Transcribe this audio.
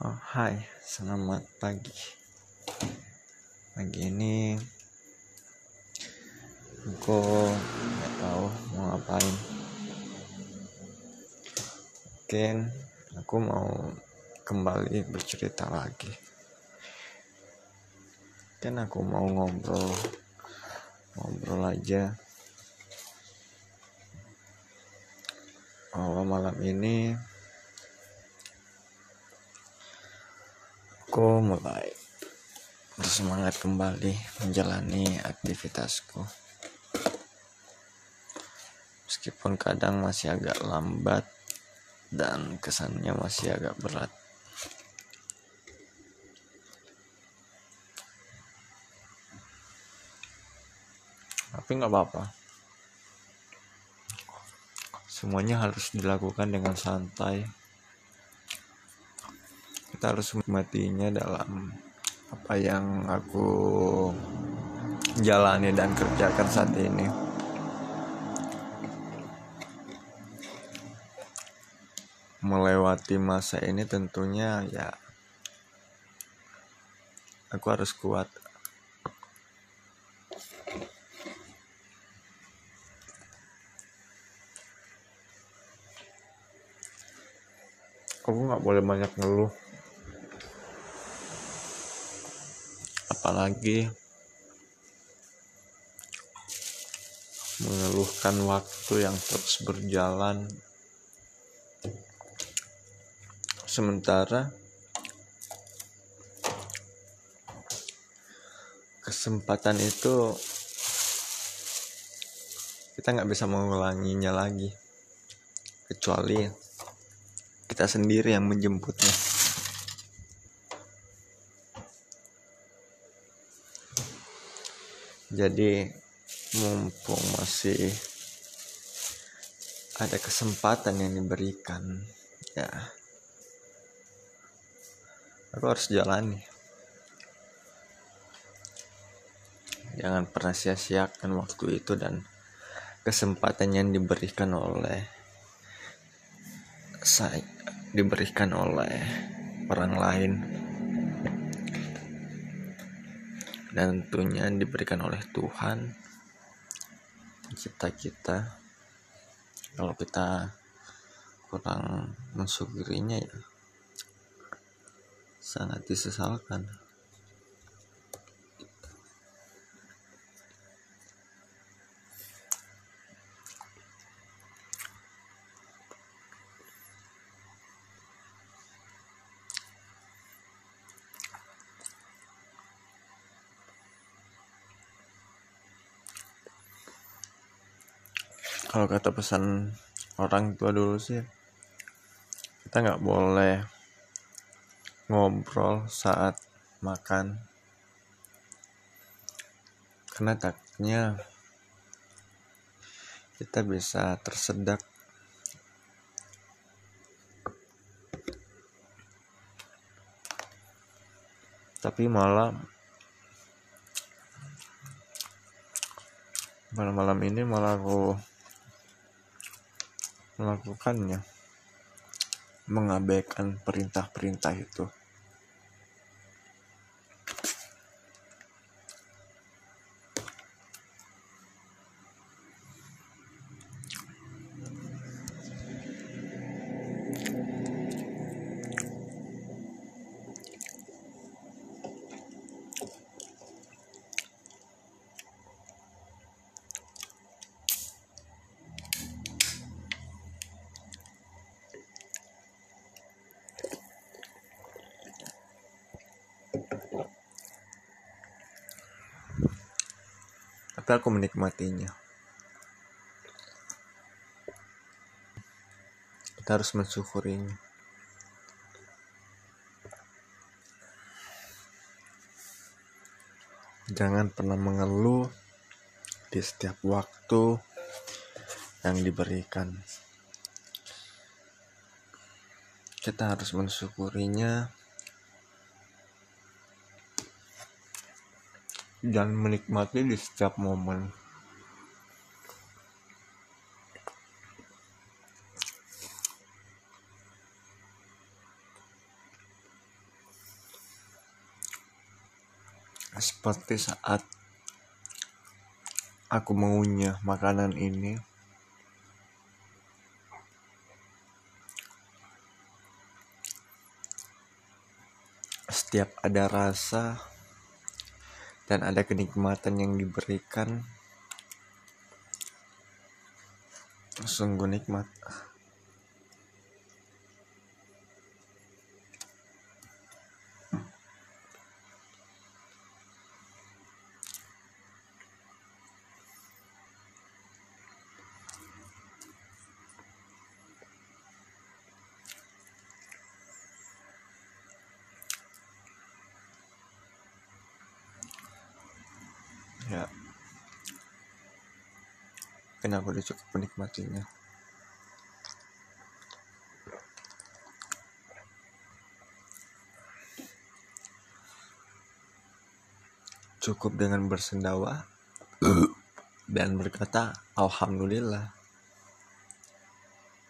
Oh, hai, selamat pagi. Pagi ini aku nggak tahu mau ngapain. Mungkin aku mau kembali bercerita lagi. Kan aku mau ngobrol, ngobrol aja. Oh, malam ini aku mulai bersemangat kembali menjalani aktivitasku. Meskipun kadang masih agak lambat dan kesannya masih agak berat. Tapi nggak apa-apa. Semuanya harus dilakukan dengan santai kita harus menikmatinya dalam apa yang aku jalani dan kerjakan saat ini. Melewati masa ini tentunya ya aku harus kuat. Aku nggak boleh banyak ngeluh. Apalagi mengeluhkan waktu yang terus berjalan. Sementara kesempatan itu kita nggak bisa mengulanginya lagi kecuali kita sendiri yang menjemputnya jadi mumpung masih ada kesempatan yang diberikan ya. Aku harus jalani. Jangan pernah sia-siakan waktu itu dan kesempatan yang diberikan oleh saya diberikan oleh orang lain dan tentunya diberikan oleh Tuhan pencipta kita. Kalau kita kurang mensyukurinya ya sangat disesalkan kalau kata pesan orang tua dulu sih kita nggak boleh ngobrol saat makan. Karena takutnya kita bisa tersedak. Tapi malam malam-malam ini malah aku melakukannya mengabaikan perintah-perintah itu aku menikmatinya. Kita harus mensyukurinya. Jangan pernah mengeluh di setiap waktu yang diberikan. Kita harus mensyukurinya dan menikmati di setiap momen. Seperti saat aku mengunyah makanan ini, setiap ada rasa dan ada kenikmatan yang diberikan. Sungguh nikmat ya. Kenapa udah cukup menikmatinya. Cukup dengan bersendawa dan berkata alhamdulillah